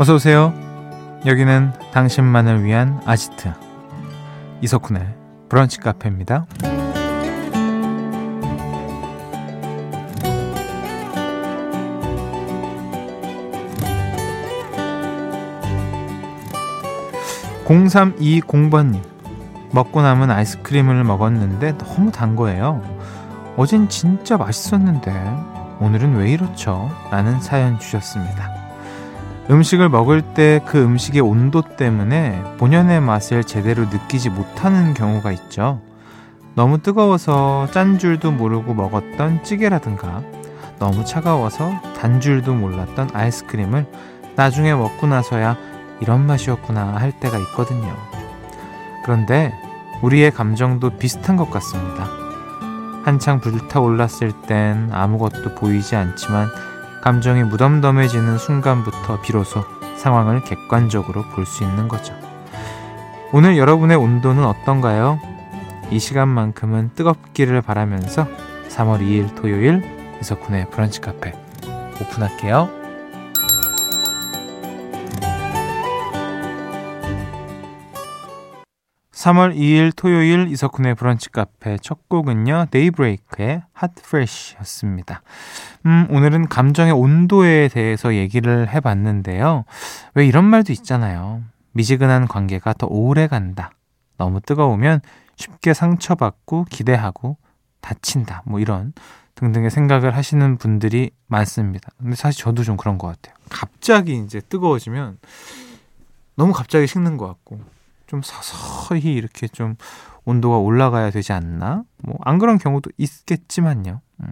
어서 오세요. 여기는 당신만을 위한 아지트 이석훈의 브런치 카페입니다. 0320번님 먹고 남은 아이스크림을 먹었는데 너무 단 거예요. 어젠 진짜 맛있었는데 오늘은 왜 이렇죠? 라는 사연 주셨습니다. 음식을 먹을 때 그 음식의 온도 때문에 본연의 맛을 제대로 느끼지 못하는 경우가 있죠. 너무 뜨거워서 짠 줄도 모르고 먹었던 찌개라든가 너무 차가워서 단 줄도 몰랐던 아이스크림을 나중에 먹고 나서야 이런 맛이었구나 할 때가 있거든요. 그런데 우리의 감정도 비슷한 것 같습니다. 한창 불타올랐을 땐 아무것도 보이지 않지만 감정이 무덤덤해지는 순간부터 비로소 상황을 객관적으로 볼 수 있는 거죠. 오늘 여러분의 온도는 어떤가요? 이 시간만큼은 뜨겁기를 바라면서 3월 2일 토요일 이석훈의 브런치 카페 오픈할게요. 3월 2일 토요일 이석훈의 브런치 카페 첫 곡은요. 데이브레이크의 핫 프레쉬였습니다. 음, 오늘은 감정의 온도에 대해서 얘기를 해봤는데요. 왜 이런 말도 있잖아요. 미지근한 관계가 더 오래 간다. 너무 뜨거우면 쉽게 상처받고 기대하고 다친다. 뭐 이런 등등의 생각을 하시는 분들이 많습니다. 근데 사실 저도 좀 그런 것 같아요. 갑자기 이제 뜨거워지면 너무 갑자기 식는 것 같고 좀 서서히 이렇게 좀 온도가 올라가야 되지 않나? 뭐, 안 그런 경우도 있겠지만요. 음.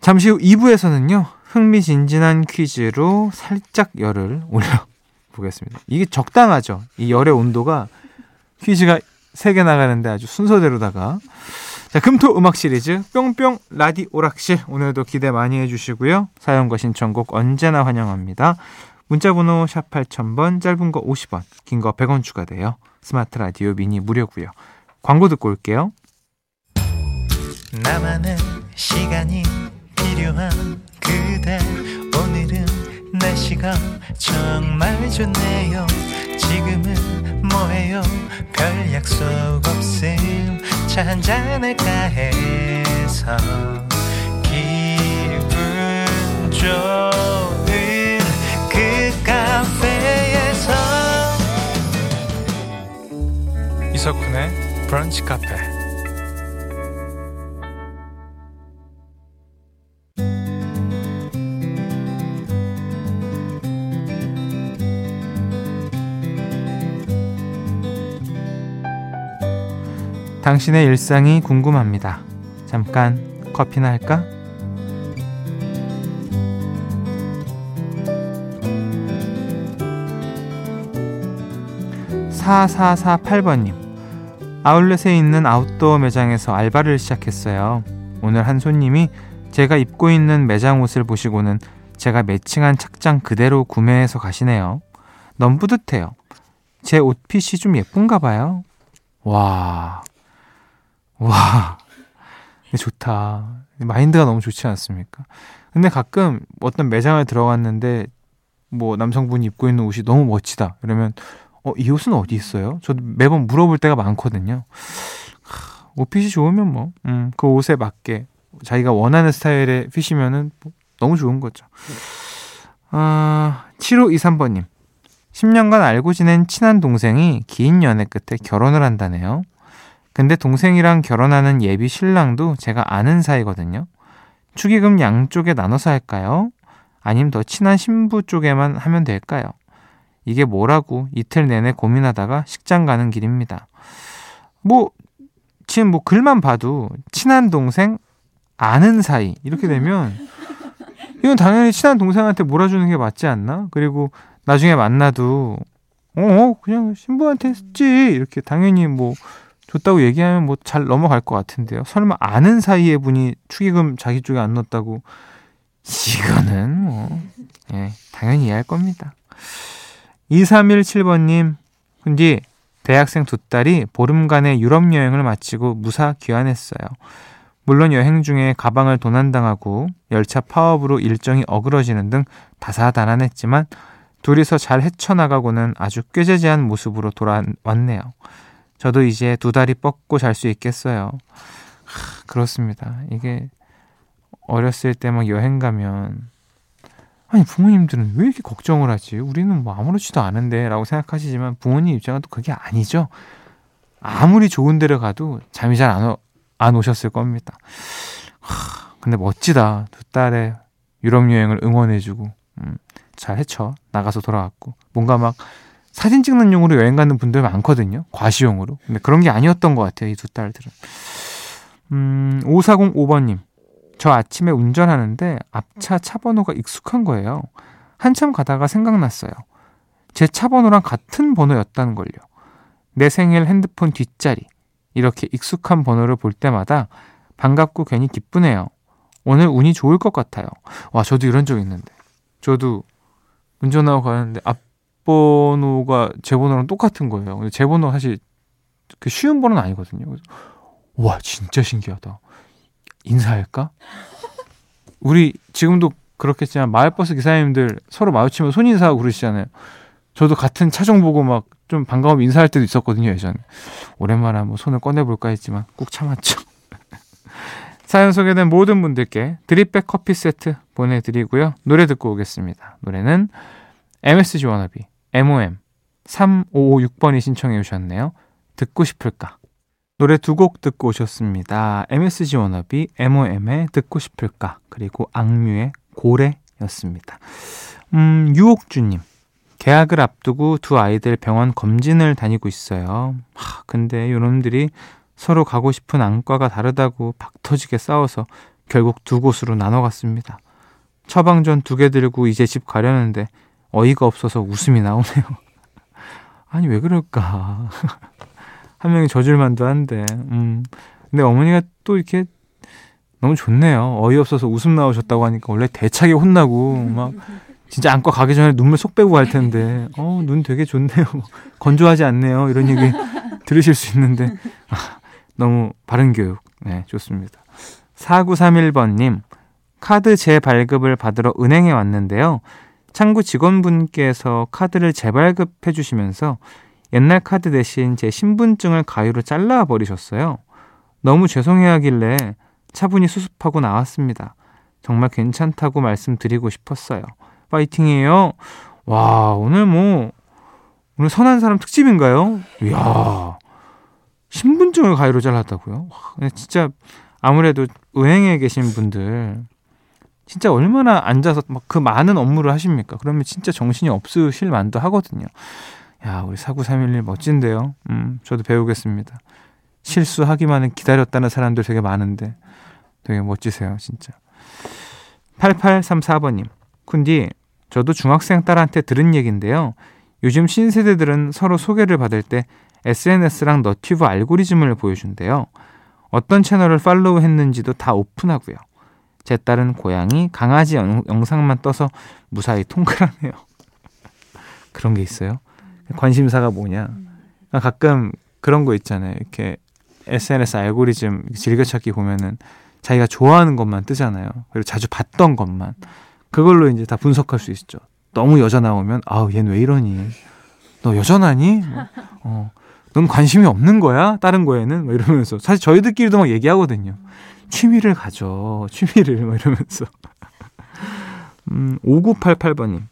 잠시 후 2부에서는요, 흥미진진한 퀴즈로 살짝 열을 올려보겠습니다. 이게 적당하죠? 이 열의 온도가 퀴즈가 3개 나가는데 아주 순서대로다가. 자, 금토 음악 시리즈 뿅뿅 라디 오락실. 오늘도 기대 많이 해주시고요. 사연과 신청곡 언제나 환영합니다. 문자번호 샵 8000번, 짧은 거 50원, 긴 거 100원 추가돼요. 스마트 라디오 미니 무료고요. 광고 듣고 올게요. 나만의 시간이 필요한 그대 오늘은 날씨가 정말 좋네요. 지금은 뭐해요? 별 약속 없음 차 한잔할까 해서 기분 좋 이석훈의 브런치 카페 당신의 일상이 궁금합니다. 잠깐 커피나 할까? 4448번님. 아울렛에 있는 아웃도어 매장에서 알바를 시작했어요. 오늘 한 손님이 제가 입고 있는 매장 옷을 보시고는 제가 매칭한 착장 그대로 구매해서 가시네요. 너무 뿌듯해요. 제 옷핏이 좀 예쁜가 봐요. 와. 와. 좋다. 마인드가 너무 좋지 않습니까? 근데 가끔 어떤 매장을 들어갔는데 뭐 남성분이 입고 있는 옷이 너무 멋지다. 이러면 어, 이 옷은 어디 있어요? 저도 매번 물어볼 때가 많거든요. 옷핏이 좋으면 뭐, 음, 그 옷에 맞게 자기가 원하는 스타일의 핏이면은 뭐 너무 좋은 거죠. 아, 7523번님. 10년간 알고 지낸 친한 동생이 긴 연애 끝에 결혼을 한다네요. 근데 동생이랑 결혼하는 예비 신랑도 제가 아는 사이거든요. 축의금 양쪽에 나눠서 할까요? 아님 더 친한 신부 쪽에만 하면 될까요? 이게 뭐라고 이틀 내내 고민하다가 식장 가는 길입니다. 뭐 지금 뭐 글만 봐도 친한 동생 아는 사이 이렇게 되면 이건 당연히 친한 동생한테 몰아주는 게 맞지 않나? 그리고 나중에 만나도 어, 어 그냥 신부한테 했지 이렇게 당연히 뭐 줬다고 얘기하면 뭐 잘 넘어갈 것 같은데요. 설마 아는 사이에 분이 축의금 자기 쪽에 안 넣었다고 이거는 뭐 예, 당연히 이해할 겁니다. 2317번님, 근데 대학생 두 딸이 보름간의 유럽 여행을 마치고 무사 귀환했어요. 물론 여행 중에 가방을 도난당하고 열차 파업으로 일정이 어그러지는 등 다사다난했지만 둘이서 잘 헤쳐나가고는 아주 꾀재재한 모습으로 돌아왔네요. 저도 이제 두 다리 뻗고 잘 수 있겠어요. 하, 그렇습니다. 이게 어렸을 때 막 여행 가면 아니 부모님들은 왜 이렇게 걱정을 하지? 우리는 뭐 아무렇지도 않은데라고 생각하시지만 부모님 입장은 또 그게 아니죠. 아무리 좋은 데를 가도 잠이 잘안 안 오셨을 겁니다. 하, 근데 멋지다. 두 딸의 유럽 여행을 응원해주고 음, 잘 헤쳐 나가서 돌아왔고 뭔가 막 사진 찍는 용으로 여행 가는 분들 많거든요. 과시용으로. 근데 그런 게 아니었던 것 같아요. 이 두 딸들은. 음, 5405번님. 저 아침에 운전하는데 앞차 차 번호가 익숙한 거예요. 한참 가다가 생각났어요. 제 차 번호랑 같은 번호였다는 걸요. 내 생일 핸드폰 뒷자리. 이렇게 익숙한 번호를 볼 때마다 반갑고 괜히 기쁘네요. 오늘 운이 좋을 것 같아요. 와, 저도 이런 적 있는데. 저도 운전하고 가는데 앞번호가 제 번호랑 똑같은 거예요. 근데 제 번호 사실 그 쉬운 번호는 아니거든요. 그래서 와, 진짜 신기하다. 인사할까? 우리 지금도 그렇겠지만 마을버스 기사님들 서로 마주치면 손 인사하고 그러시잖아요. 저도 같은 차종 보고 막 좀 반가움 인사할 때도 있었거든요, 예전에. 오랜만에 한번 손을 꺼내볼까 했지만 꾹 참았죠. 사연 소개된 모든 분들께 드립백 커피 세트 보내드리고요. 노래 듣고 오겠습니다. 노래는 MSG 워너비, MOM, 3556번이 신청해 주셨네요. 듣고 싶을까? 노래 두 곡 듣고 오셨습니다. MSG 워너비, MOM의 듣고 싶을까? 그리고 악뮤의 고래였습니다. 음, 유옥주님. 계약을 앞두고 두 아이들 병원 검진을 다니고 있어요. 하, 근데 요놈들이 서로 가고 싶은 안과가 다르다고 박 터지게 싸워서 결국 두 곳으로 나눠갔습니다. 처방전 두 개 들고 이제 집 가려는데 어이가 없어서 웃음이 나오네요. 아니 왜 그럴까? 한 명이 져줄 만도 한데. 음. 근데 어머니가 또 이렇게 너무 좋네요. 어이없어서 웃음 나오셨다고 하니까 원래 대차게 혼나고 막 진짜 안과 가기 전에 눈물 쏙 빼고 갈 텐데 어 눈 되게 좋네요. 건조하지 않네요. 이런 얘기 들으실 수 있는데 아, 너무 바른 교육. 네, 좋습니다. 4931번 님 카드 재발급을 받으러 은행에 왔는데요. 창구 직원분께서 카드를 재발급해 주시면서 옛날 카드 대신 제 신분증을 가위로 잘라 버리셨어요. 너무 죄송해 하길래 차분히 수습하고 나왔습니다. 정말 괜찮다고 말씀드리고 싶었어요. 파이팅이에요. 와, 오늘 뭐, 오늘 선한 사람 특집인가요? 이야, 신분증을 가위로 잘랐다고요? 와, 진짜 아무래도 은행에 계신 분들, 진짜 얼마나 앉아서 막 그 많은 업무를 하십니까? 그러면 진짜 정신이 없으실 만도 하거든요. 야, 우리 4931님 멋진데요. 음, 저도 배우겠습니다. 실수하기만은 기다렸다는 사람들 되게 많은데 되게 멋지세요, 진짜. 8834번님. 쿤디, 저도 중학생 딸한테 들은 얘기인데요. 요즘 신세대들은 서로 소개를 받을 때 SNS랑 너튜브 알고리즘을 보여준대요. 어떤 채널을 팔로우 했는지도 다 오픈하고요. 제 딸은 고양이, 강아지 영, 영상만 떠서 무사히 통과하네요. 그런 게 있어요. 관심사가 뭐냐. 아, 가끔 그런 거 있잖아요. 이렇게 SNS 알고리즘 즐겨찾기 보면은 자기가 좋아하는 것만 뜨잖아요. 그리고 자주 봤던 것만. 그걸로 이제 다 분석할 수 있죠. 너무 여자 나오면, 아우, 얜 왜 이러니? 너 여전하니? 뭐, 어, 넌 관심이 없는 거야? 다른 거에는? 뭐 이러면서. 사실 저희들끼리도 막 얘기하거든요. 취미를 가져. 취미를. 막 이러면서. 음, 5988번님.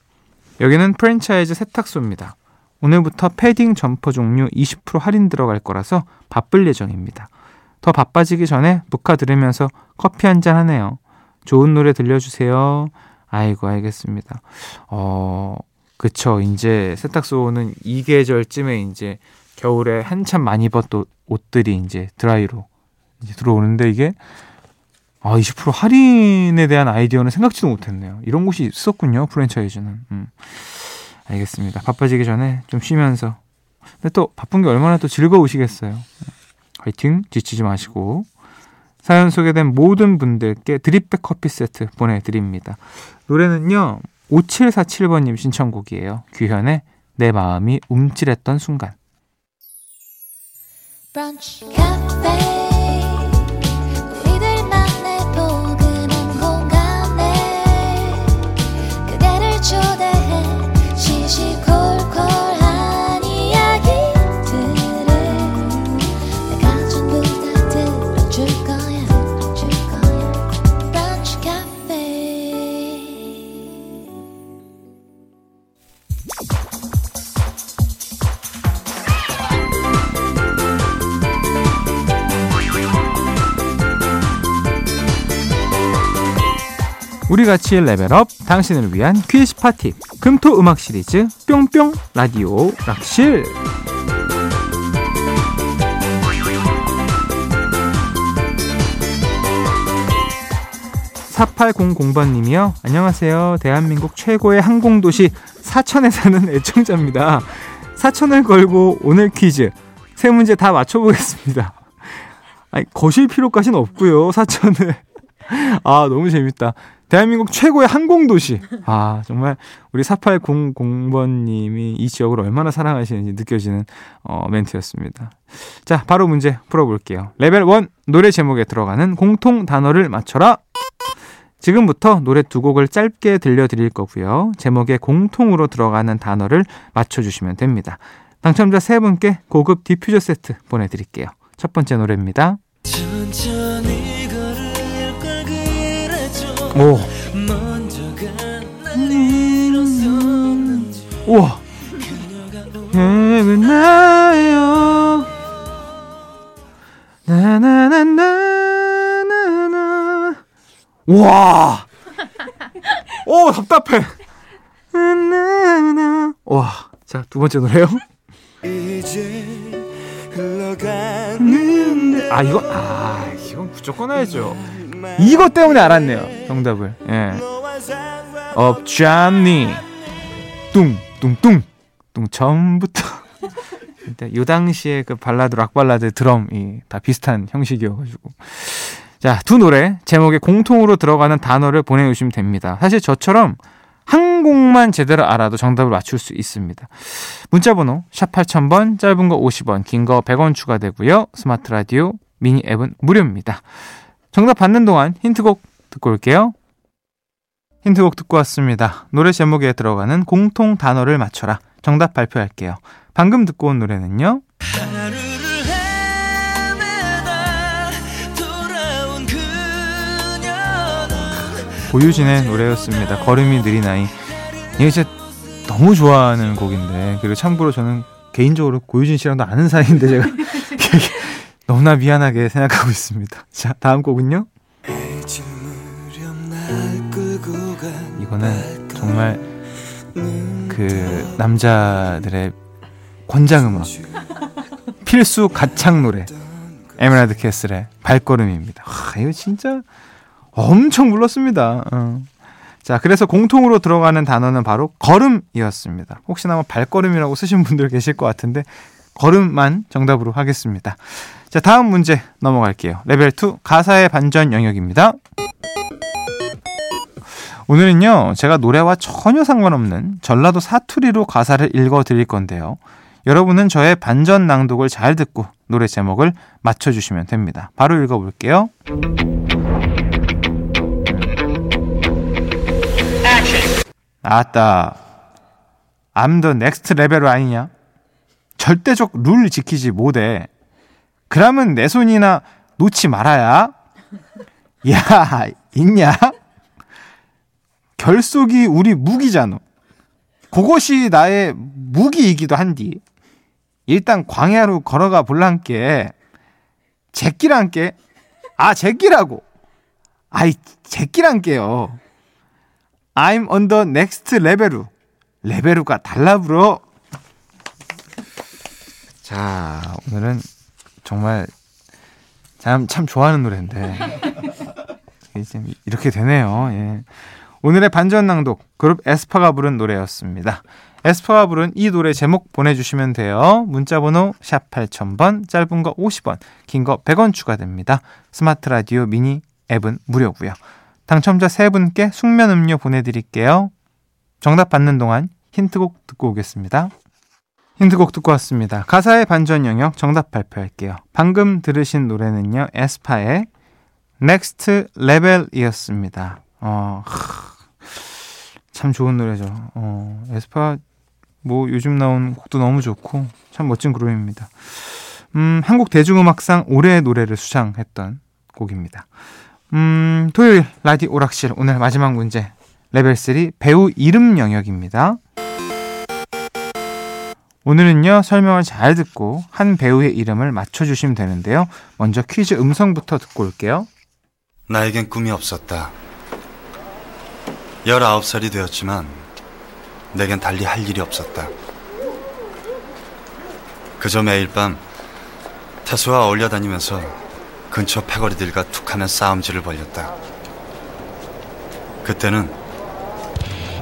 여기는 프랜차이즈 세탁소입니다. 오늘부터 패딩 점퍼 종류 20% 할인 들어갈 거라서 바쁠 예정입니다. 더 바빠지기 전에 브카 들으면서 커피 한 잔 하네요. 좋은 노래 들려주세요. 아이고, 알겠습니다. 어, 그쵸. 이제 세탁소는 이 계절쯤에 이제 겨울에 한참 많이 입었던 옷들이 이제 드라이로 이제 들어오는데 이게 아, 20% 할인에 대한 아이디어는 생각지도 못했네요. 이런 곳이 있었군요, 프랜차이즈는. 음. 알겠습니다. 바빠지기 전에 좀 쉬면서. 근데 또 바쁜 게 얼마나 또 즐거우시겠어요. 화이팅! 지치지 마시고. 사연 소개된 모든 분들께 드립백 커피 세트 보내드립니다. 노래는요, 5747번님 신청곡이에요. 규현의 내 마음이 움찔했던 순간. 브런치, 우리 같이 레벨업 당신을 위한 퀴즈 파티 금토 음악 시리즈 뿅뿅 라디오 락실 4800번님이요. 안녕하세요. 대한민국 최고의 항공도시 사천에 사는 애청자입니다. 사천을 걸고 오늘 퀴즈 세 문제 다 맞춰보겠습니다. 아니, 거실 필요까지는 없고요. 사천을. 아, 너무 재밌다. 대한민국 최고의 항공도시. 아, 정말 우리 4800번님이 이 지역을 얼마나 사랑하시는지 느껴지는 어, 멘트였습니다. 자, 바로 문제 풀어볼게요. 레벨 1 노래 제목에 들어가는 공통 단어를 맞춰라. 지금부터 노래 두 곡을 짧게 들려드릴 거고요. 제목에 공통으로 들어가는 단어를 맞춰주시면 됩니다. 당첨자 세 분께 고급 디퓨저 세트 보내드릴게요. 첫 번째 노래입니다. 오. 우와. 나요. 나나나나나나. 와. 오 답답해. 나나나. 와. 자 두 번째 노래요. 아 이거 아 이건 무조건 알죠. 이것 때문에 알았네요. 정답을. 예. 업자니 뚱뚱뚱 뚱 처음부터 요 당시에 그 발라드 락 발라드 드럼이 다 비슷한 형식이어가지고 자 두 노래 제목에 공통으로 들어가는 단어를 보내주시면 됩니다. 사실 저처럼 한 곡만 제대로 알아도 정답을 맞출 수 있습니다. 문자번호 샵 8000번 짧은 거 50원 긴 거 100원 추가되고요. 스마트 라디오 미니 앱은 무료입니다. 정답 받는 동안 힌트곡 듣고 올게요. 힌트곡 듣고 왔습니다. 노래 제목에 들어가는 공통 단어를 맞춰라. 정답 발표할게요. 방금 듣고 온 노래는요. 고유진의 노래였습니다. 걸음이 느린 아이. 이게 진짜 너무 좋아하는 곡인데 그리고 참고로 저는 개인적으로 고유진 씨랑도 아는 사이인데 제가 너무나 미안하게 생각하고 있습니다. 자, 다음 곡은요. 이거는 정말 그 남자들의 권장 음악 필수 가창 노래 에메랄드 캐슬의 발걸음입니다. 아, 이거 진짜 엄청 불렀습니다. 어. 자, 그래서 공통으로 들어가는 단어는 바로 걸음이었습니다. 혹시나 뭐 발걸음이라고 쓰신 분들 계실 것 같은데 걸음만 정답으로 하겠습니다. 자, 다음 문제 넘어갈게요. 레벨 2 가사의 반전 영역입니다. 오늘은요, 제가 노래와 전혀 상관없는 전라도 사투리로 가사를 읽어 드릴 건데요. 여러분은 저의 반전 낭독을 잘 듣고 노래 제목을 맞춰주시면 됩니다. 바로 읽어볼게요. 아따, I'm on the next level 아니냐? 절대적 룰 지키지 못해. 그러면 내 손이나 놓지 말아야. 야, 있냐? 결속이 우리 무기잖아. 그것이 나의 무기이기도 한디. 일단 광야로 걸어가 볼란께. 제끼란께. 아, 제끼라고. 아이, 제끼란께요. I'm on the next level. 레벨루가 달라불어. 자, 오늘은 정말 참, 참 좋아하는 노래인데 이렇게 되네요. 예. 오늘의 반전 낭독 그룹 에스파가 부른 노래였습니다. 에스파가 부른 이 노래 제목 보내주시면 돼요. 문자번호 샵 8000번 짧은 거 50원 긴 거 100원 추가됩니다. 스마트 라디오 미니 앱은 무료고요. 당첨자 3분께 숙면 음료 보내드릴게요. 정답 받는 동안 힌트곡 듣고 오겠습니다. 힌트곡 듣고 왔습니다. 가사의 반전 영역 정답 발표할게요. 방금 들으신 노래는요. 에스파의 Next Level이었습니다. 어, 참 좋은 노래죠. 어, 에스파 뭐 요즘 나온 곡도 너무 좋고 참 멋진 그룹입니다. 음, 한국 대중음악상 올해의 노래를 수상했던 곡입니다. 음, 토요일 라디오락실 오늘 마지막 문제 레벨 3 배우 이름 영역입니다. 오늘은요, 설명을 잘 듣고 한 배우의 이름을 맞춰주시면 되는데요. 먼저 퀴즈 음성부터 듣고 올게요. 나에겐 꿈이 없었다. 19살이 되었지만 내겐 달리 할 일이 없었다. 그저 매일 밤 태수와 어울려 다니면서 근처 패거리들과 툭하면 싸움질을 벌였다. 그때는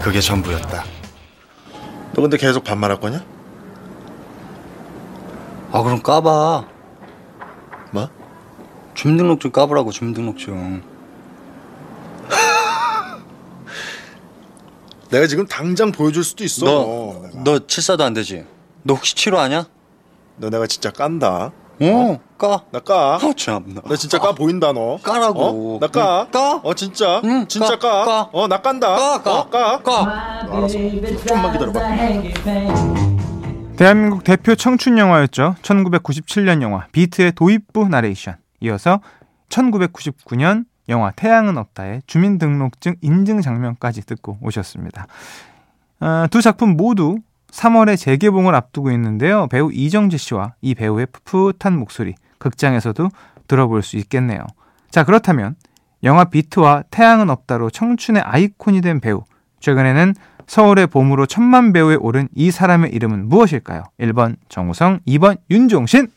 그게 전부였다. 너 근데 계속 반말할 거냐? 아 그럼 까봐. 뭐? 주민등록증 까보라고 주민등록증. 내가 지금 당장 보여줄 수도 있어. 너, 내가. 너 칠사도 안 되지? 너 혹시 칠호 아냐? 너 내가 진짜 깐다. 어, 까. 나 까. 아, 참나. 나 진짜 까 보인다 너. 까라고. 어? 나 까. 응, 까? 어 진짜. 응, 진짜 까, 까. 까. 어나 깐다. 까, 까. 어, 까. 까. 너 알았어. 좀만 기다려봐. 대한민국 대표 청춘 영화였죠. 1997년 영화 비트의 도입부 나레이션. 이어서 1999년 영화 태양은 없다의 주민등록증 인증 장면까지 듣고 오셨습니다. 아, 두 작품 모두 3월에 재개봉을 앞두고 있는데요. 배우 이정재 씨와 이 배우의 풋풋한 목소리 극장에서도 들어볼 수 있겠네요. 자 그렇다면 영화 비트와 태양은 없다로 청춘의 아이콘이 된 배우 최근에는 서울의 봄으로 천만 배우에 오른 이 사람의 이름은 무엇일까요? 1번 정우성, 2번 윤종신.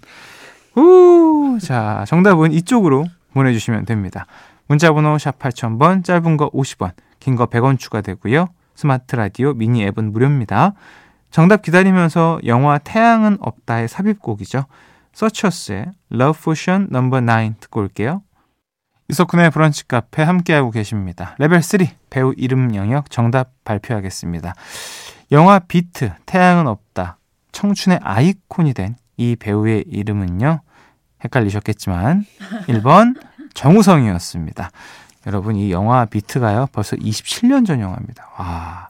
우, 자, 정답은 이쪽으로 보내주시면 됩니다. 문자번호 샵 8000번, 짧은 거 50원, 긴 거 100원 추가되고요. 스마트 라디오 미니 앱은 무료입니다. 정답 기다리면서 영화 태양은 없다의 삽입곡이죠. 서처스의 Love Potion No. 9 듣고 올게요. 이석훈의 브런치 카페 함께하고 계십니다. 레벨 3 배우 이름 영역 정답 발표하겠습니다. 영화 비트 태양은 없다 청춘의 아이콘이 된 이 배우의 이름은요. 헷갈리셨겠지만 1번 정우성이었습니다. 여러분 이 영화 비트가요. 벌써 27년 전 영화입니다. 와.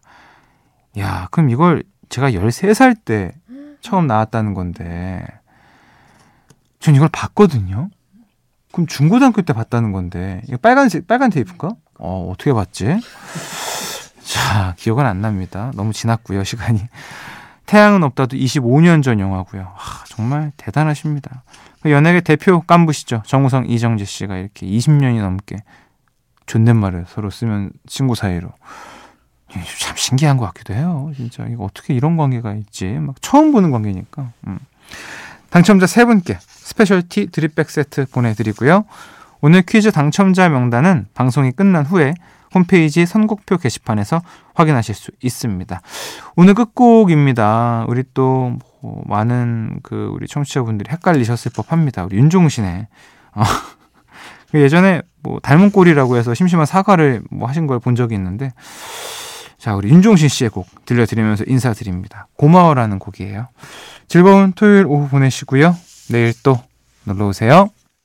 야, 그럼 이걸 제가 13살 때 처음 나왔다는 건데 전 이걸 봤거든요. 그럼 중고등학교 때 봤다는 건데 이거 빨간 빨간 테이프인가? 어 어떻게 봤지? 자 기억은 안 납니다. 너무 지났고요 시간이. 태양은 없다도 25년 전 영화고요. 하, 정말 대단하십니다. 그 연예계 대표 깐부시죠. 정우성, 이정재 씨가 이렇게 20년이 넘게 존댓말을 서로 쓰면 친구 사이로 참 신기한 것 같기도 해요. 진짜 이거 어떻게 이런 관계가 있지? 막 처음 보는 관계니까. 음. 당첨자 세 분께 스페셜 티 드립백 세트 보내드리고요. 오늘 퀴즈 당첨자 명단은 방송이 끝난 후에 홈페이지 선곡표 게시판에서 확인하실 수 있습니다. 오늘 끝곡입니다. 우리 또 뭐 많은 그 우리 청취자분들이 헷갈리셨을 법합니다. 우리 윤종신의 어, 예전에 뭐 닮은 꼴이라고 해서 심심한 사과를 뭐 하신 걸 본 적이 있는데 자 우리 윤종신 씨의 곡 들려드리면서 인사드립니다. 고마워라는 곡이에요. 즐거운 토요일 오후 보내시고요. 내일 또 놀러 오세요.